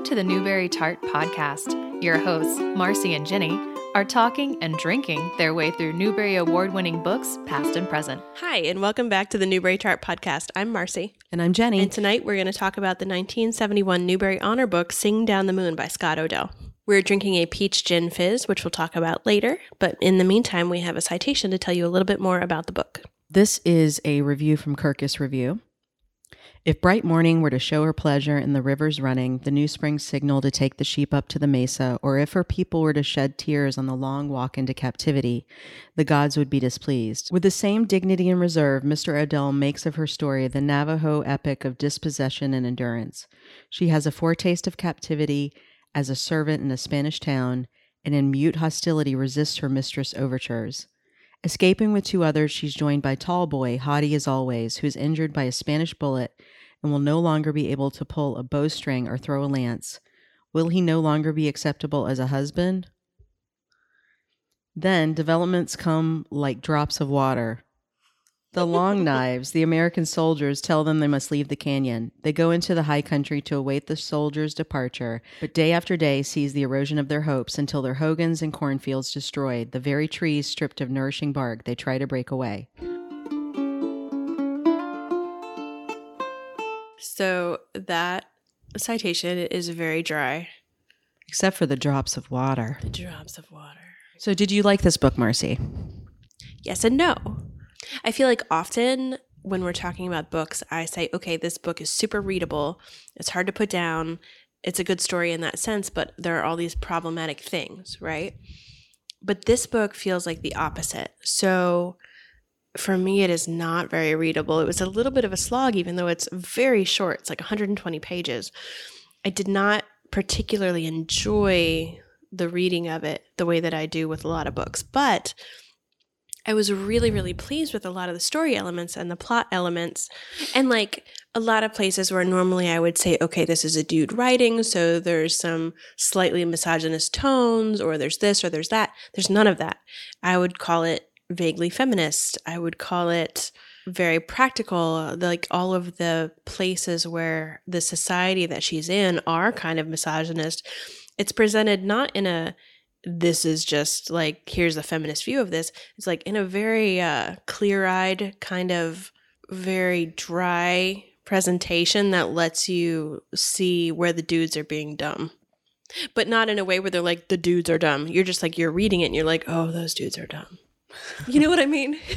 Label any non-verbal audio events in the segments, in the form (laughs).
Welcome to the Newbery Tart Podcast. Your hosts, Marcy and Jenny, are talking and drinking their way through Newbery Award winning books, past and present. Hi, and welcome back to the Newbery Tart Podcast. I'm Marcy. And I'm Jenny. And tonight we're going to talk about the 1971 Newbery Honor book, Sing Down the Moon by Scott O'Dell. We're drinking a peach gin fizz, which we'll talk about later. But in the meantime, we have a citation to tell you a little bit more about the book. This is a review from Kirkus Review. If bright morning were to show her pleasure in the rivers running, the new spring signal to take the sheep up to the mesa, or if her people were to shed tears on the long walk into captivity, the gods would be displeased. With the same dignity and reserve, Mr. O'Dell makes of her story the Navajo epic of dispossession and endurance. She has a foretaste of captivity as a servant in a Spanish town, and in mute hostility resists her mistress' overtures. Escaping with two others, she's joined by Tallboy, haughty as always, who is injured by a Spanish bullet and will no longer be able to pull a bowstring or throw a lance. Will he no longer be acceptable as a husband? Then developments come like drops of water. The long knives, the American soldiers tell them they must leave the canyon. They go into the high country to await the soldiers' departure, but day after day sees the erosion of their hopes until their hogans and cornfields destroyed, the very trees stripped of nourishing bark they try to break away. So that citation is very dry. Except for the drops of water. The drops of water. So, did you like this book, Marcy? Yes and no. I feel like often when we're talking about books, I say, okay, this book is super readable. It's hard to put down. It's a good story in that sense, but there are all these problematic things, right? But this book feels like the opposite. So for me, it is not very readable. It was a little bit of a slog, even though it's very short. It's like 120 pages. I did not particularly enjoy the reading of it the way that I do with a lot of books, but I was really, really pleased with a lot of the story elements and the plot elements. And like a lot of places where normally I would say, okay, this is a dude writing, so there's some slightly misogynist tones, or there's this, or there's that. There's none of that. I would call it vaguely feminist. I would call it very practical. Like all of the places where the society that she's in are kind of misogynist. It's presented not in a this is just like here's the feminist view of this it's like in a very uh, clear-eyed kind of very dry presentation that lets you see where the dudes are being dumb. But not in a way where they're like the dudes are dumb. You're just like you're reading it and you're like oh those dudes are dumb. You know what i mean? (laughs)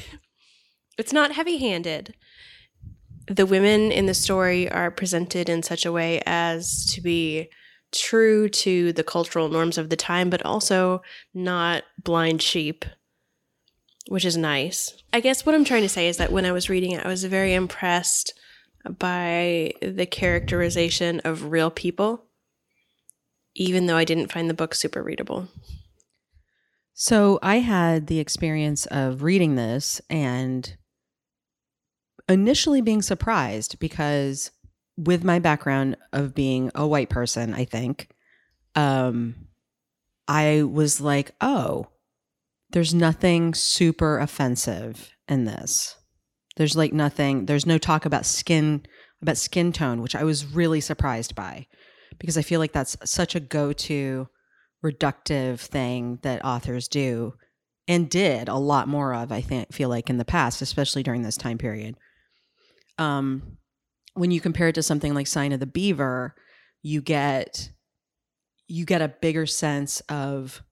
It's not heavy-handed. The women in the story are presented in such a way as to be true to the cultural norms of the time, but also not blind sheep, which is nice. I guess what I'm trying to say is that when I was reading it, I was very impressed by the characterization of real people, even though I didn't find the book super readable. So I had the experience of reading this and initially being surprised because with my background of being a white person, I think, um, I was like, oh, there's nothing super offensive in this. There's like nothing, there's no talk about skin, about skin tone, which I was really surprised by because I feel like that's such a go to reductive thing that authors do and did a lot more of, I think, feel like in the past, especially during this time period. Um, when you compare it to something like Sign of the Beaver, you get you get a bigger sense of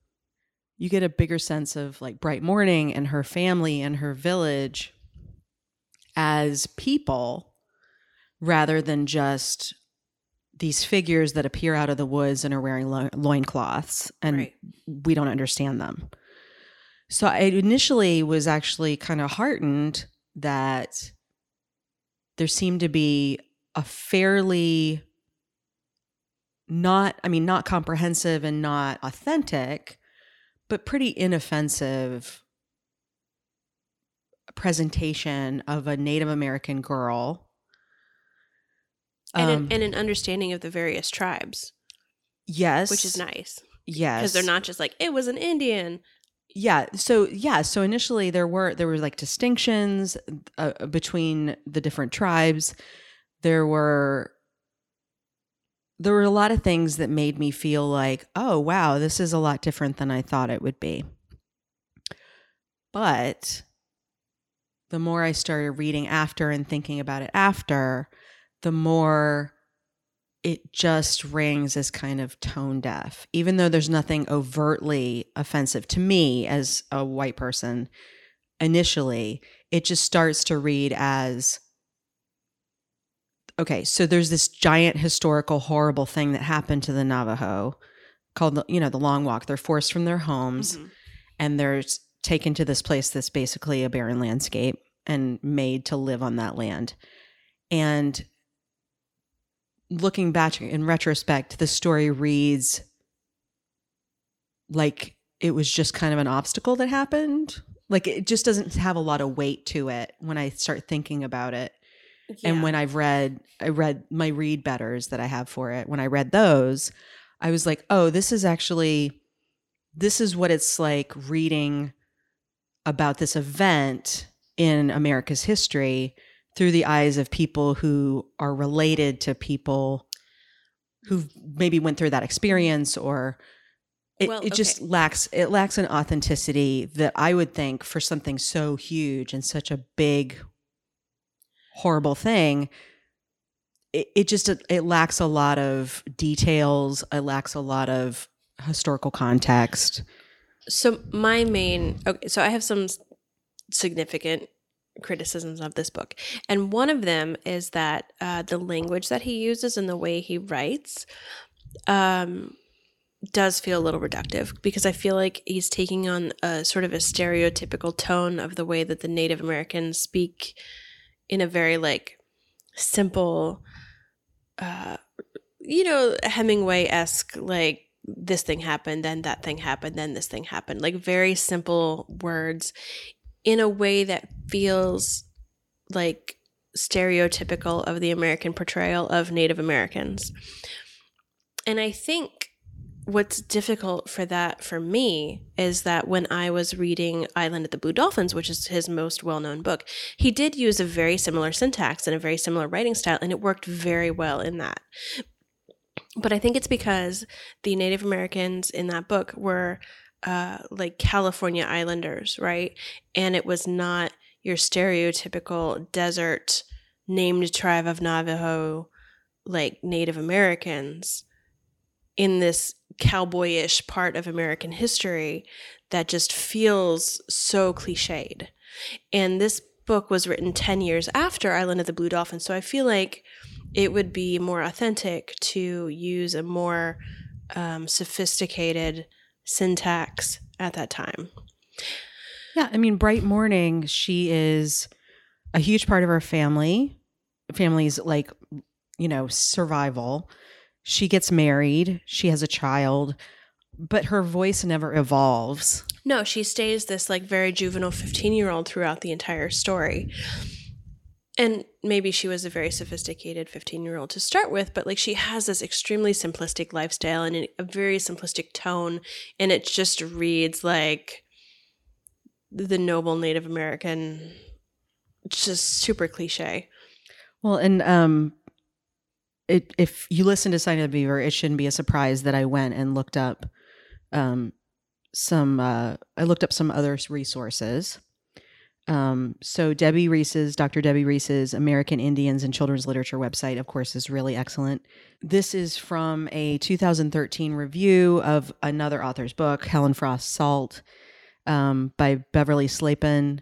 you get a bigger sense of like Bright Morning and her family and her village as people rather than just these figures that appear out of the woods and are wearing lo- loincloths and right. we don't understand them. So I initially was actually kind of heartened that there seemed to be a fairly not, I mean, not comprehensive and not authentic, but pretty inoffensive presentation of a Native American girl. And, um, an, and an understanding of the various tribes. Yes. Which is nice. Yes. Because they're not just like, it was an Indian yeah so yeah so initially there were there were like distinctions uh, between the different tribes there were there were a lot of things that made me feel like, oh, wow, this is a lot different than I thought it would be. But the more I started reading after and thinking about it after, the more it just rings as kind of tone deaf, even though there's nothing overtly offensive to me as a white person initially. It just starts to read as okay, so there's this giant historical horrible thing that happened to the Navajo called the, you know, the Long Walk. They're forced from their homes Mhm. and they're taken to this place that's basically a barren landscape and made to live on that land. And looking back in retrospect, the story reads like it was just kind of an obstacle that happened. Like it just doesn't have a lot of weight to it when I start thinking about it. And when I've read, I read my read betters that I have for it. When I read those, I was like, oh, this is actually, this is what it's like reading about this event in America's history through the eyes of people who are related to people who maybe went through that experience or it, Well, it just lacks it lacks an authenticity that I would think for something so huge and such a big horrible thing it, it just it lacks a lot of details. It lacks a lot of historical context. So my main okay, so I have some significant criticisms of this book, and one of them is that uh, the language that he uses and the way he writes um, does feel a little reductive because I feel like he's taking on a sort of a stereotypical tone of the way that the Native Americans speak in a very like simple, uh, you know, Hemingway esque like this thing happened, then that thing happened, then this thing happened. Like very simple words in a way that feels like stereotypical of the American portrayal of Native Americans. And I think what's difficult for that for me is that when I was reading Island of the Blue Dolphins, which is his most well known book, he did use a very similar syntax and a very similar writing style, and it worked very well in that. But I think it's because the Native Americans in that book were uh, like California Islanders, right? And it was not your stereotypical desert named tribe of Navajo, like Native Americans in this cowboyish part of American history that just feels so cliched. And this book was written 10 years after Island of the Blue Dolphin. So I feel like it would be more authentic to use a more um, sophisticated syntax at that time. Yeah, I mean, Bright Morning, she is a huge part of our family. Family's like, you know, survival. She gets married, she has a child, but her voice never evolves. No, she stays this like very juvenile 15 year old throughout the entire story. And maybe she was a very sophisticated 15 year old to start with, but like she has this extremely simplistic lifestyle and a very simplistic tone. And it just reads like the noble Native American, just super cliche. Well, and um it, if you listen to Sign of the Beaver, it shouldn't be a surprise that I went and looked up um some uh I looked up some other resources. Um, so Debbie Reese's, Dr. Debbie Reese's American Indians and Children's Literature website, of course, is really excellent. This is from a 2013 review of another author's book, Helen Frost Salt, um, by Beverly Slapin.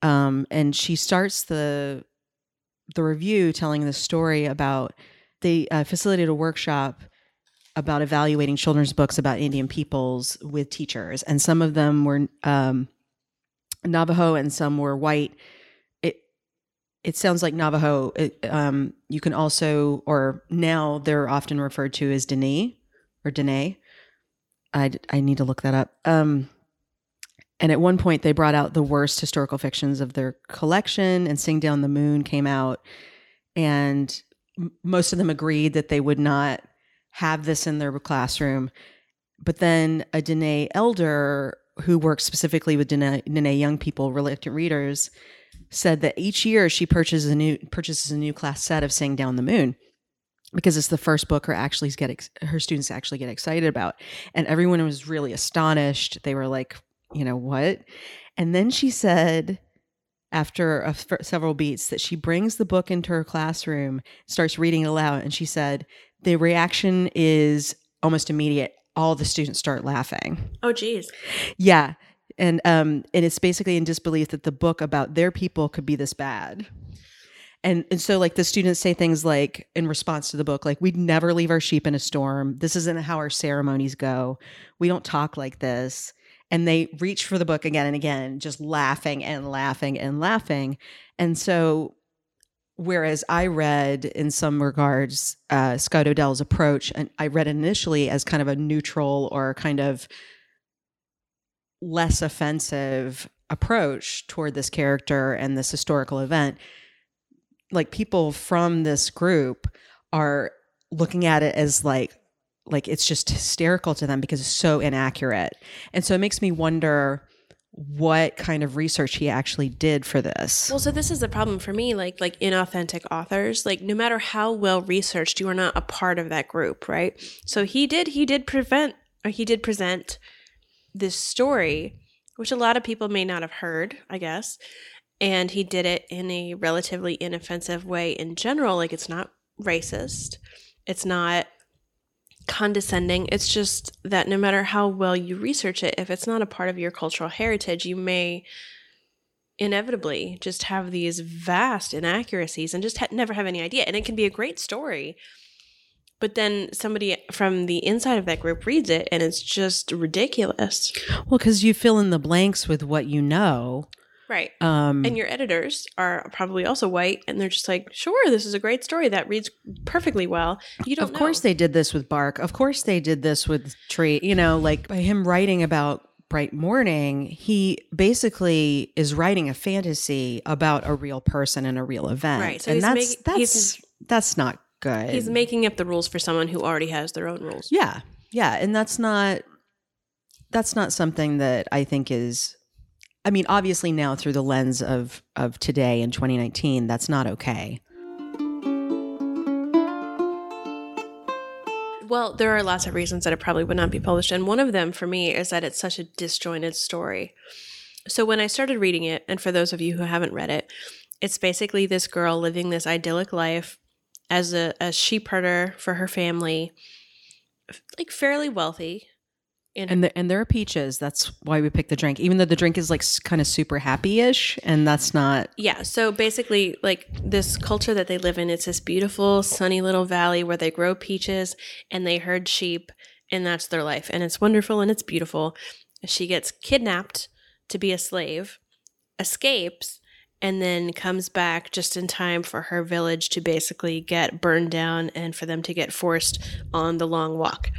Um, and she starts the the review telling the story about they uh, facilitated a workshop about evaluating children's books about Indian peoples with teachers, and some of them were um, Navajo and some were white. It it sounds like Navajo. It, um, you can also, or now they're often referred to as Dene or Dene. I I need to look that up. Um, and at one point, they brought out the worst historical fictions of their collection, and Sing Down the Moon came out, and m- most of them agreed that they would not have this in their classroom. But then a Dene elder who works specifically with Dene, young people, reluctant readers, said that each year she purchases a new purchases a new class set of Sing Down the Moon. because it's the first book her actually get ex- her students actually get excited about and everyone was really astonished they were like you know what and then she said after several beats that she brings the book into her classroom starts reading it aloud and she said the reaction is almost immediate all the students start laughing. Oh, geez. yeah. And um and it's basically in disbelief that the book about their people could be this bad. And and so like the students say things like in response to the book like we'd never leave our sheep in a storm. This isn't how our ceremonies go. We don't talk like this. And they reach for the book again and again just laughing and laughing and laughing. And so whereas i read in some regards uh, scott o'dell's approach and i read initially as kind of a neutral or kind of less offensive approach toward this character and this historical event like people from this group are looking at it as like like it's just hysterical to them because it's so inaccurate. And so it makes me wonder what kind of research he actually did for this Well, so this is the problem for me, like like inauthentic authors, like no matter how well researched, you are not a part of that group, right? So he did he did prevent or he did present this story, which a lot of people may not have heard, I guess. And he did it in a relatively inoffensive way in general. Like it's not racist. It's not condescending. It's just that no matter how well you research it, if it's not a part of your cultural heritage, you may inevitably just have these vast inaccuracies and just ha- never have any idea. And it can be a great story, but then somebody from the inside of that group reads it and it's just ridiculous. well because you fill in the blanks with what you know Right. um And your editors are probably also white and they're just like, sure, this is a great story that reads perfectly well. You don't of course they did this with bark of course they did this with tree you know like by him writing about bright morning he basically is writing a fantasy about a real person and a real event Right, so and he's that's making- that's he's- that's not good He's making up the rules for someone who already has their own rules. yeah yeah and that's not that's not something that i think is i mean obviously now through the lens of of today in 2019 that's not okay Well, there are lots of reasons that it probably would not be published. And one of them for me is that it's such a disjointed story. So when I started reading it, and for those of you who haven't read it, it's basically this girl living this idyllic life as a, a sheep herder for her family, like fairly wealthy. In and the, and there are peaches that's why we picked the drink even though the drink is like kind of super happy-ish and that's not Yeah, so basically, like this culture that they live in, it's this beautiful, sunny little valley where they grow peaches and they herd sheep, and that's their life. And it's wonderful and it's beautiful. She gets kidnapped to be a slave, escapes, and then comes back just in time for her village to basically get burned down and for them to get forced on the long walk.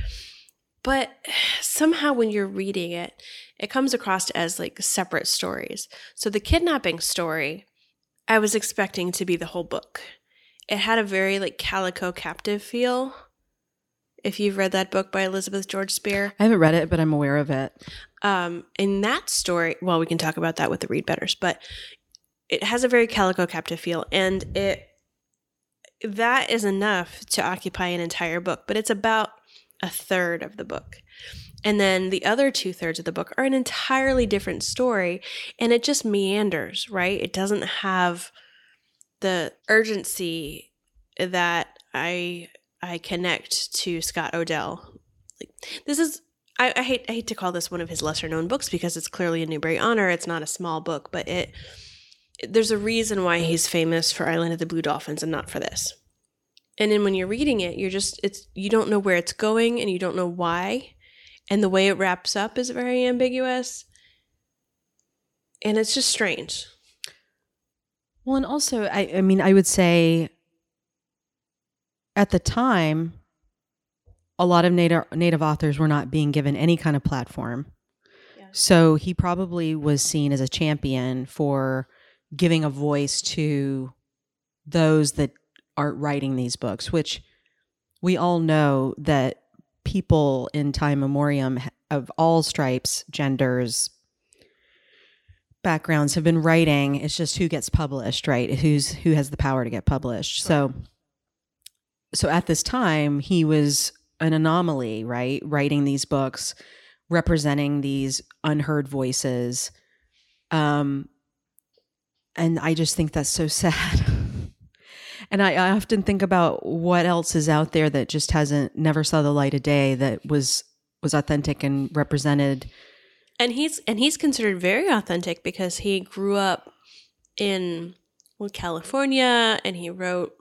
But (sighs) somehow when you're reading it, it comes across as like separate stories. So the kidnapping story, I was expecting to be the whole book. It had a very like calico captive feel. If you've read that book by Elizabeth George Speare, i haven't read it but i'm aware of it um, in that story, well, we can talk about that with the read betters, but it has a very calico captive feel, and it that is enough to occupy an entire book. But it's about a third of the book. And then the other two thirds of the book are an entirely different story, and it just meanders, right? It doesn't have the urgency that I I connect to Scott O'Dell. Like this is I, I hate I hate to call this one of his lesser known books because it's clearly a Newbery honor. It's not a small book, but it there's a reason why he's famous for Island of the Blue Dolphins and not for this. And then when you're reading it, you're just it's you don't know where it's going and you don't know why. And the way it wraps up is very ambiguous. And it's just strange. Well, and also, I, I mean, I would say at the time, a lot of native native authors were not being given any kind of platform. Yeah. So he probably was seen as a champion for giving a voice to those that aren't writing these books, which we all know that people in time memoriam of all stripes, genders, backgrounds have been writing. It's just who gets published, right? Who's who has the power to get published. So so at this time he was an anomaly, right? Writing these books representing these unheard voices. Um and I just think that's so (laughs) sad. And I, I often think about what else is out there that just hasn't never saw the light of day that was was authentic and represented and he's and he's considered very authentic because he grew up in well, California and he wrote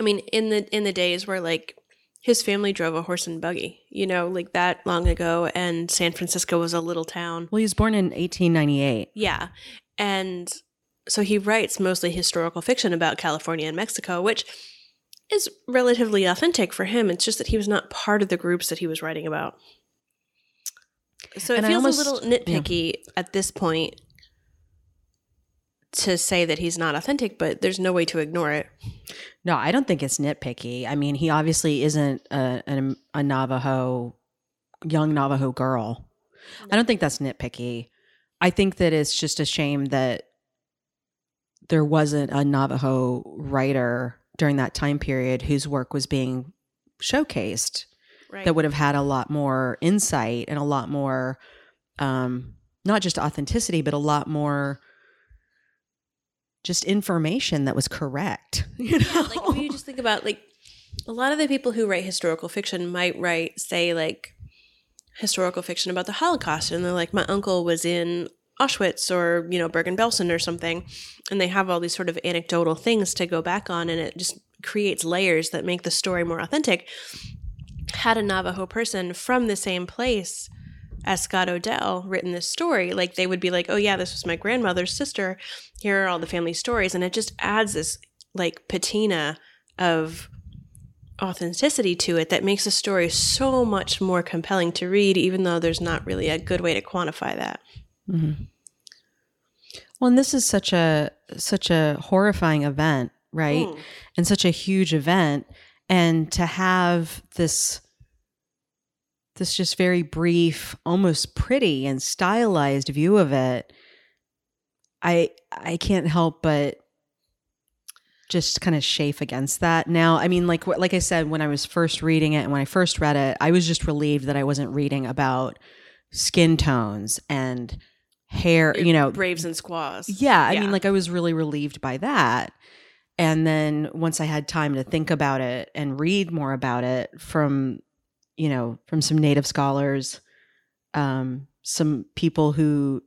I mean in the in the days where like his family drove a horse and buggy, you know, like that long ago and San Francisco was a little town. Well, he was born in 1898. Yeah. And so he writes mostly historical fiction about California and Mexico, which is relatively authentic for him. It's just that he was not part of the groups that he was writing about. So it And feels almost- a little nitpicky at this point to say that he's not authentic, but there's no way to ignore it. No, I don't think it's nitpicky. I mean, he obviously isn't a, a, a Navajo, young Navajo girl. I don't think that's nitpicky. I think that it's just a shame that there wasn't a Navajo writer during that time period whose work was being showcased Right. that would have had a lot more insight and a lot more, um, not just authenticity, but a lot more just information that was correct. (laughs) You know? like when you just think about like a lot of the people who write historical fiction might write say like historical fiction about the holocaust and they're like my uncle was in auschwitz or you know bergen-belsen or something and they have all these sort of anecdotal things to go back on and it just creates layers that make the story more authentic had a navajo person from the same place as Scott O'Dell written this story, like they would be like, "Oh yeah, this was my grandmother's sister. Here are all the family stories," and it just adds this like patina of authenticity to it that makes a story so much more compelling to read, even though there's not really a good way to quantify that. Well, and this is such a such a horrifying event, right? Mm. And such a huge event, and to have this this just very brief, almost pretty and stylized view of it, I I can't help but just kind of chafe against that. Now, I mean, like like I said, when I was first reading it and when I first read it, I was just relieved that I wasn't reading about skin tones and hair, you know, Braves and squaws. yeah, I Yeah. mean, like I was really relieved by that. And then once I had time to think about it and read more about it from, you know, from some native scholars, um, some people who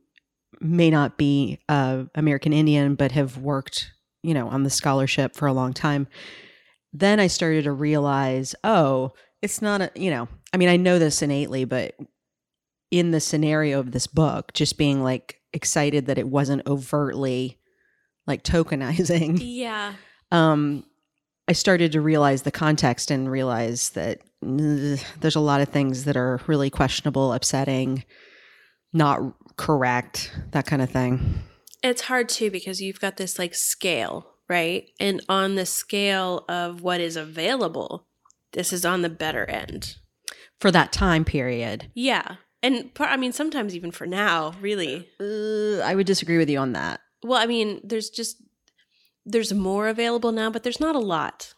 may not be uh, American Indian but have worked, you know, on the scholarship for a long time, then I started to realize, oh, it's not a, you know, I mean, I know this innately, but in the scenario of this book, just being like excited that it wasn't overtly like tokenizing, (laughs) Yeah. um, I started to realize the context and realize that ugh, there's a lot of things that are really questionable, upsetting, not correct, that kind of thing. It's hard too because you've got this like scale, right? And on the scale of what is available, this is on the better end. For that time period, Yeah. And par- I mean, sometimes even for now, really. uh, I would disagree with you on that. Well, I mean, there's just there's more available now, but there's not a lot.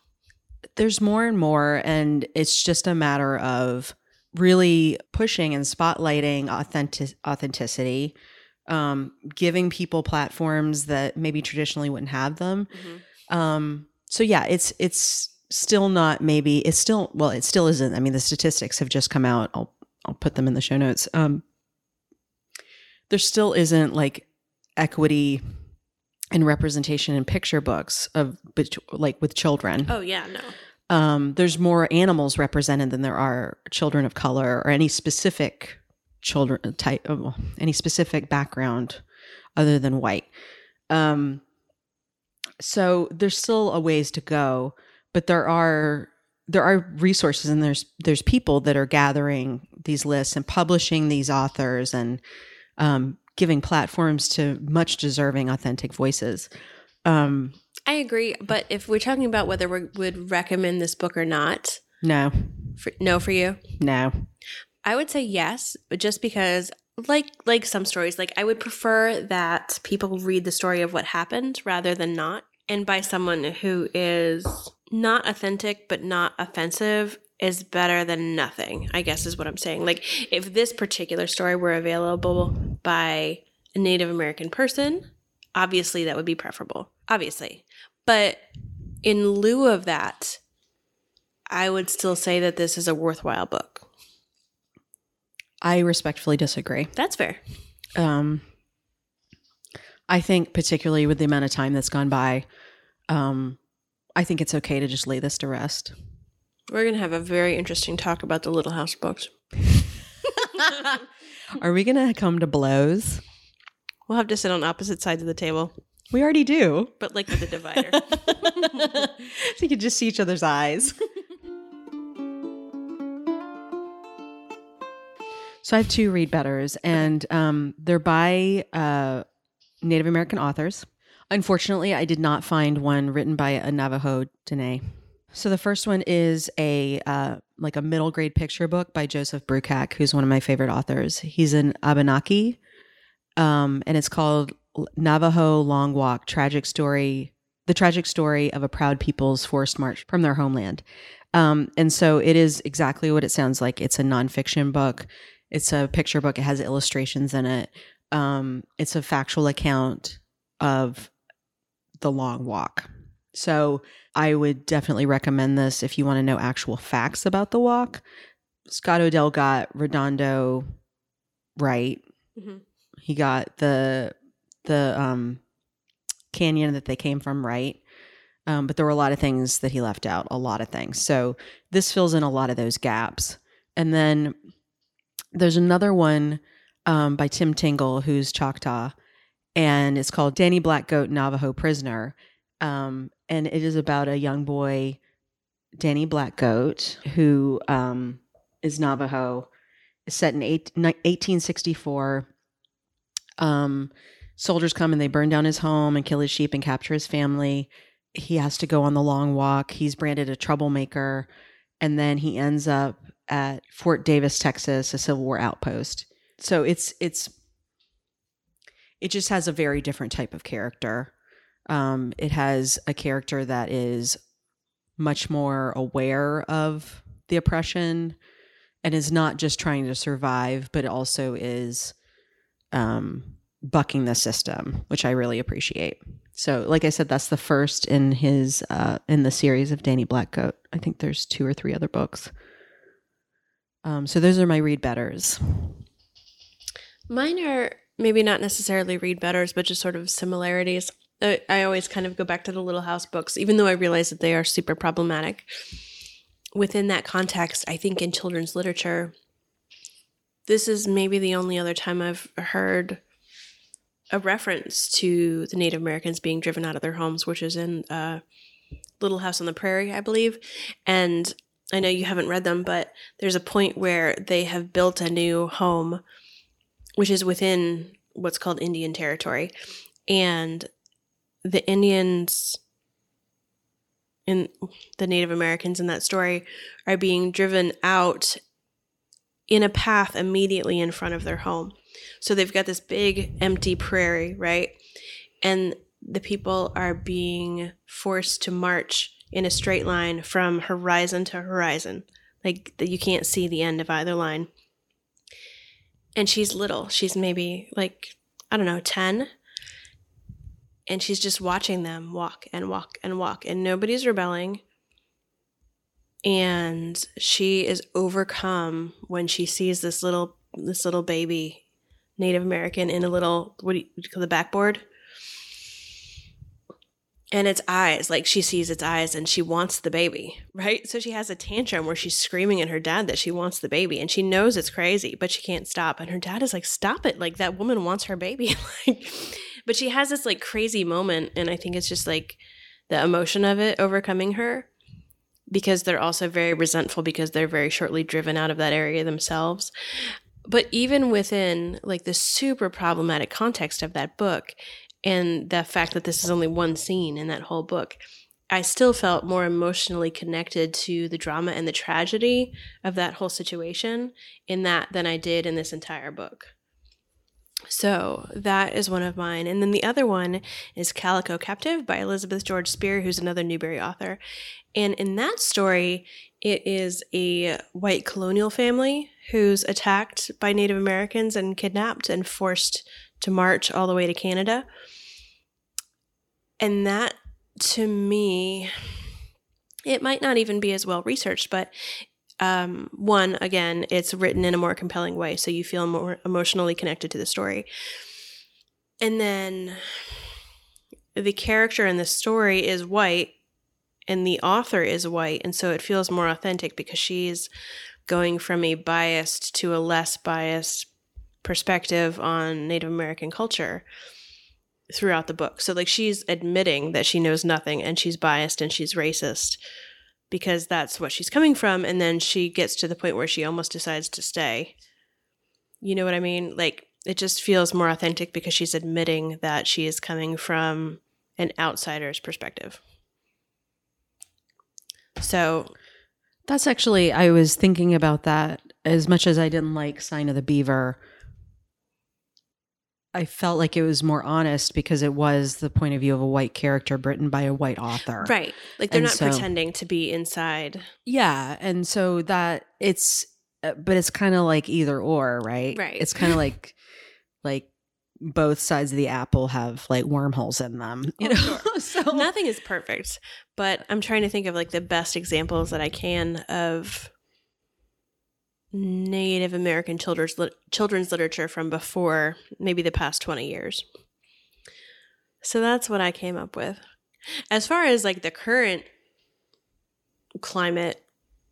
there's more and more and it's just a matter of really pushing and spotlighting authentic authenticity um, giving people platforms that maybe traditionally wouldn't have them um, so yeah it's it's still not maybe it's still well it still isn't i mean the statistics have just come out i'll i'll put them in the show notes um, there still isn't like equity and representation in picture books of like with children Oh yeah, no. um, there's more animals represented than there are children of color or any specific children type of any specific background other than white. Um, so there's still a ways to go, but there are there are resources and there's there's people that are gathering these lists and publishing these authors and um, giving platforms to much deserving authentic voices. Um, I agree, but if we're talking about whether we would recommend this book or not, no, for, no for you, no. I would say yes, but just because like like some stories, like I would prefer that people read the story of what happened rather than not, and by someone who is not authentic but not offensive is better than nothing, I guess is what I'm saying. Like if this particular story were available by a Native American person, obviously that would be preferable. Obviously. But in lieu of that, I would still say that this is a worthwhile book. I respectfully disagree. That's fair. Um, I think, particularly with the amount of time that's gone by, um, I think it's okay to just lay this to rest. We're going to have a very interesting talk about the Little House books. (laughs) Are we going to come to blows? We'll have to sit on opposite sides of the table, We already do. but like with a divider. so you can just see each other's eyes. (laughs) so I have two read betters, and um, they're by uh, Native American authors. Unfortunately, I did not find one written by a Navajo Dene. So the first one is a uh, like a middle grade picture book by Joseph Bruchac, who's one of my favorite authors. He's an Abenaki, um, and it's called Navajo Long Walk: Tragic Story, the tragic story of a proud people's forced march from their homeland. Um, and so it is exactly what it sounds like. It's a nonfiction book. It's a picture book. It has illustrations in it. Um, it's a factual account of the long walk. So I would definitely recommend this if you want to know actual facts about the walk. Scott O'Dell got Redondo right. Mhm. He got the the um, canyon that they came from right. Um, but there were a lot of things that he left out, a lot of things. So this fills in a lot of those gaps. And then there's another one um, by Tim Tingle, who's Choctaw, and it's called Danny Blackgoat Navajo Prisoner. Um, and it is about a young boy, Danny Blackgoat, who um, is Navajo. It's set in eight, ni- 1864. Um, soldiers come and they burn down his home and kill his sheep and capture his family. He has to go on the long walk. He's branded a troublemaker. And then he ends up at Fort Davis, Texas, a Civil War outpost. So it's it's it just has a very different type of character. Um, it has a character that is much more aware of the oppression and is not just trying to survive, but also is um, bucking the system, which I really appreciate. So, like I said, that's the first in his uh, in the series of Danny Blackgoat. I think there's two or three other books. Um, so those are my read betters. Mine are maybe not necessarily read betters, but just sort of similarities. I, I always kind of go back to the Little House books, even though I realize that they are super problematic. Within that context, I think in children's literature, this is maybe the only other time I've heard a reference to the Native Americans being driven out of their homes, which is in uh, Little House on the Prairie, I believe. And I know you haven't read them, but there's a point where they have built a new home, which is within what's called Indian territory. And the Indians and the Native Americans in that story are being driven out in a path immediately in front of their home. So they've got this big empty prairie, right? And the people are being forced to march in a straight line from horizon to horizon. Like you can't see the end of either line. And she's little. She's maybe like I don't know, 10. And she's just watching them walk and walk and walk and nobody's rebelling. And she is overcome when she sees this little this little baby Native American in a little what do you, call the backboard? And its eyes like she sees its eyes and she wants the baby right? So she has a tantrum where she's screaming at her dad that she wants the baby and she knows it's crazy but she can't stop. And her dad is like stop it. Like that woman wants her baby. (laughs) Like but she has this like crazy moment and i think it's just like the emotion of it overcoming her because they're also very resentful because they're very shortly driven out of that area themselves. But even within like the super problematic context of that book and the fact that this is only one scene in that whole book i still felt more emotionally connected to the drama and the tragedy of that whole situation in that than i did in this entire book So that is one of mine. And then the other one is Calico Captive by Elizabeth George Speare, who's another Newbery author. And in that story, it is a white colonial family who's attacked by Native Americans and kidnapped and forced to march all the way to Canada. And that, to me, it might not even be as well researched, but um, one, again, it's written in a more compelling way, so you feel more emotionally connected to the story. And then the character in the story is white, and the author is white, and so it feels more authentic because she's going from a biased to a less biased perspective on Native American culture throughout the book. So like she's admitting that she knows nothing and she's biased and she's racist because that's what she's coming from and then she gets to the point where she almost decides to stay. You know what I mean? Like it just feels more authentic because she's admitting that she is coming from an outsider's perspective. So That's actually, I was thinking about that as much as I didn't like Sign of the Beaver. I felt like it was more honest because it was the point of view of a white character written by a white author. right, like they're And not so- pretending to be inside. Yeah. And so that it's, uh, but it's kind of like either or, right? Right. It's kind of like, like, both sides of the apple have like wormholes in them, you Oh, know. (laughs) so Nothing is perfect, but I'm trying to think of like the best examples that I can of Native American children's children's literature from before maybe the past 20 years. So that's what I came up with. As far as like the current climate,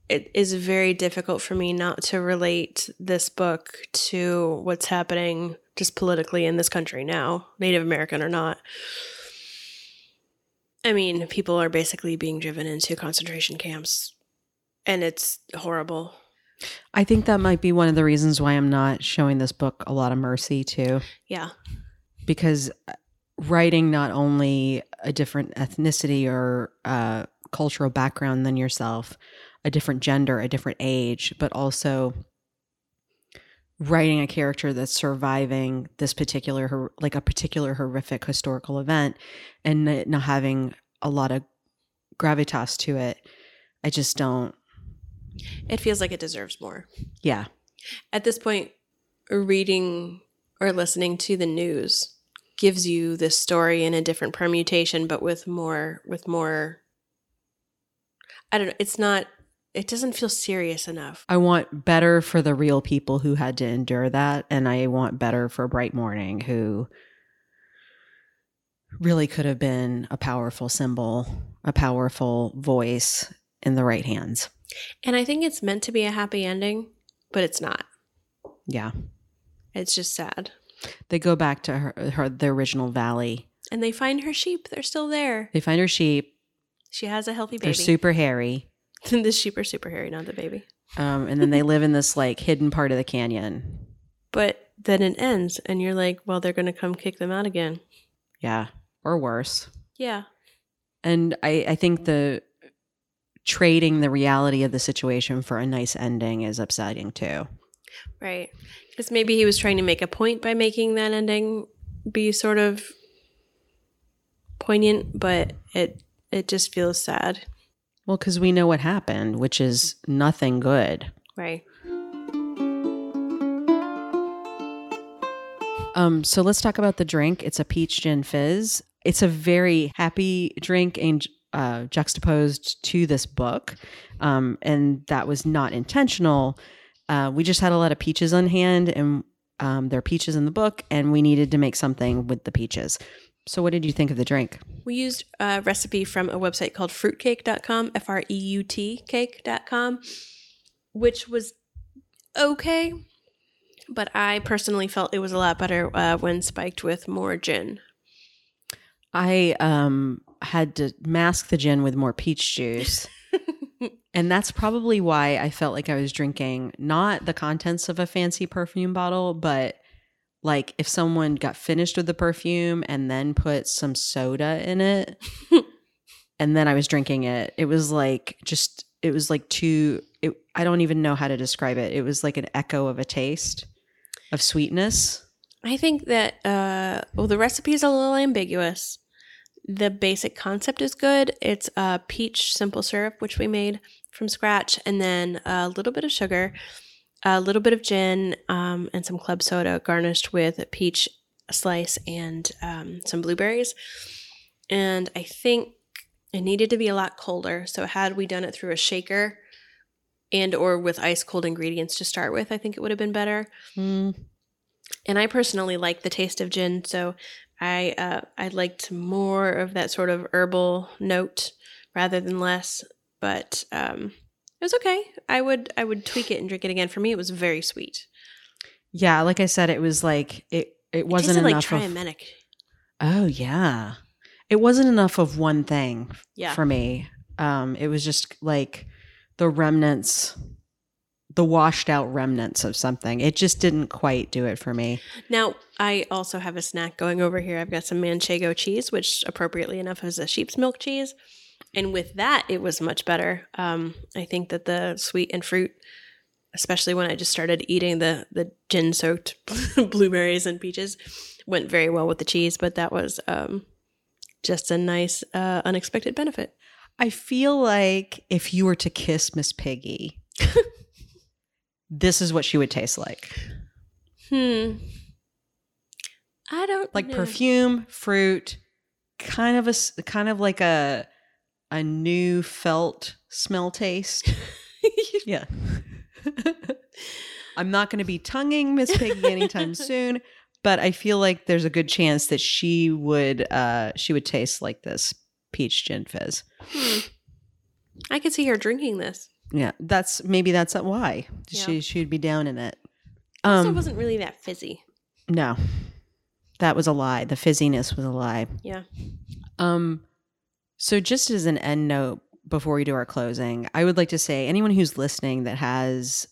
it is very difficult for me not to relate this book to what's happening just politically in this country now, Native American or not. I mean, people are basically being driven into concentration camps, and it's horrible. I think that might be one of the reasons why I'm not showing this book a lot of mercy too. Yeah. because uh, writing not only a different ethnicity or uh, cultural background than yourself, a different gender, a different age, but also writing a character that's surviving this particular like a particular horrific historical event and not having a lot of gravitas to it i just don't It feels like it deserves more. yeah At this point, reading or listening to the news gives you this story in a different permutation, but with more, with more. I don't know. It's not. It doesn't feel serious enough. I want better for the real people who had to endure that. And I want better for Bright Morning, who really could have been a powerful symbol, a powerful voice in the right hands. And I think it's meant to be a happy ending, but it's not. Yeah. It's just sad. They go back to her, her the original valley. And they find her sheep. They're still there. They find her sheep. She has a healthy baby. They're super hairy. (laughs) the sheep are super hairy, not the baby. Um, and then they live in this like hidden part of the canyon. But then it ends, and you're like, well, they're going to come kick them out again. Yeah. Or worse. Yeah. And I, I think the trading the reality of the situation for a nice ending is upsetting too. Right. Because maybe he was trying to make a point by making that ending be sort of poignant, but it it just feels sad. Well, because we know what happened, which is nothing good. Right. Um, so let's talk about the drink. It's a peach gin fizz. It's a very happy drink and uh, juxtaposed to this book, um, and that was not intentional. Uh, we just had a lot of peaches on hand, and um, there are peaches in the book, and we needed to make something with the peaches. So, what did you think of the drink? We used a recipe from a website called fruitcake.com, F R E U T cake.com, which was okay. But I personally felt it was a lot better uh, when spiked with more gin. I um, had to mask the gin with more peach juice. (laughs) And that's probably why I felt like I was drinking not the contents of a fancy perfume bottle, but like if someone got finished with the perfume and then put some soda in it (laughs) and then I was drinking it. It was like just it was like too it, I don't even know how to describe it. It was like an echo of a taste of sweetness. I think that uh well the recipe is a little ambiguous. The basic concept is good. It's a peach simple syrup which we made from scratch and then a little bit of sugar, a little bit of gin, um, and some club soda garnished with a peach slice and um, some blueberries. And I think it needed to be a lot colder. So had we done it through a shaker and or with ice cold ingredients to start with, I think it would have been better. Mm, And I personally like the taste of gin, so I uh, I liked more of that sort of herbal note rather than less. But um, it was okay. I would I would tweak it and drink it again. For me, it was very sweet. yeah, like I said, it was like it. It It wasn't like enough of. Oh yeah, it wasn't enough of one thing Yeah. for me. Um, it was just like the remnants, the washed out remnants of something. It just didn't quite do it for me. Now, I also have a snack going over here. I've got some manchego cheese, which appropriately enough is a sheep's milk cheese. And with that, it was much better. Um, I think that the sweet and fruit, especially when I just started eating the, the gin soaked (laughs) blueberries and peaches, went very well with the cheese. But that was um, just a nice, uh, unexpected benefit. I feel like if you were to kiss Miss Piggy, (laughs) this is what she would taste like. Hmm. I don't Like know. perfume, fruit, kind of a kind of like a a new felt smell taste. (laughs) yeah. (laughs) I'm not going to be tonguing Miss Piggy anytime (laughs) soon, but I feel like there's a good chance that she would uh she would taste like this peach gin fizz. Hmm. I could see her drinking this. Yeah, that's maybe that's why Yeah. she she'd be down in it. Also, Um, wasn't really that fizzy. no, that was a lie. The fizziness was a lie. Yeah. Um, so just as an end note before we do our closing, I would like to say anyone who's listening that has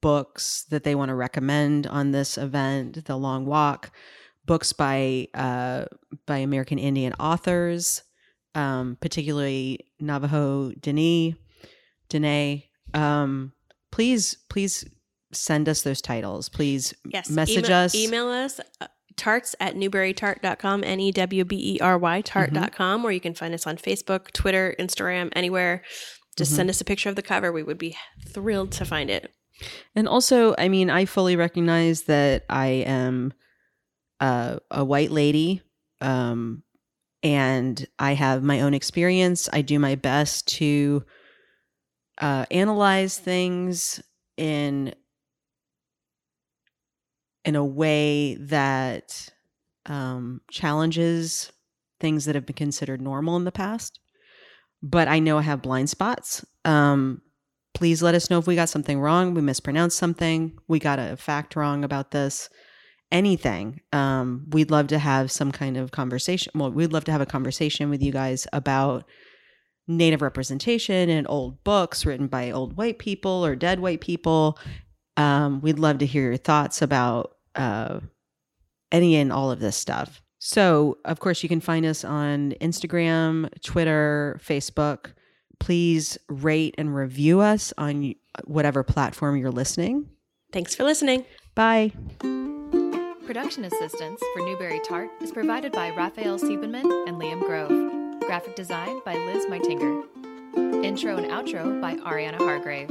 books that they want to recommend on this event, The Long Walk, books by uh by American Indian authors, um, particularly Navajo Dene, Dene, um, please please send us those titles. Please Yes. message email, us. Email us uh, tarts at newberytart.com, N E W B E R Y tart.com, or you can find us on Facebook, Twitter, Instagram, anywhere. Just Mhm. send us a picture of the cover. We would be thrilled to find it. And also, I mean, I fully recognize that I am a, a white lady, um, and I have my own experience. I do my best to uh, analyze things in in a way that um, challenges things that have been considered normal in the past. But I know I have blind spots. Um, please let us know if we got something wrong we mispronounced something we got a fact wrong about this anything um, we'd love to have some kind of conversation well we'd love to have a conversation with you guys about native representation in old books written by old white people or dead white people um, we'd love to hear your thoughts about uh, any and all of this stuff so of course you can find us on instagram twitter facebook please rate and review us on whatever platform you're listening. Thanks for listening. Bye. Production assistance for Newbery Tart is provided by Raphael Siebenman and Liam Grove. Graphic design by Liz Meitinger. Intro and outro by Ariana Hargrave.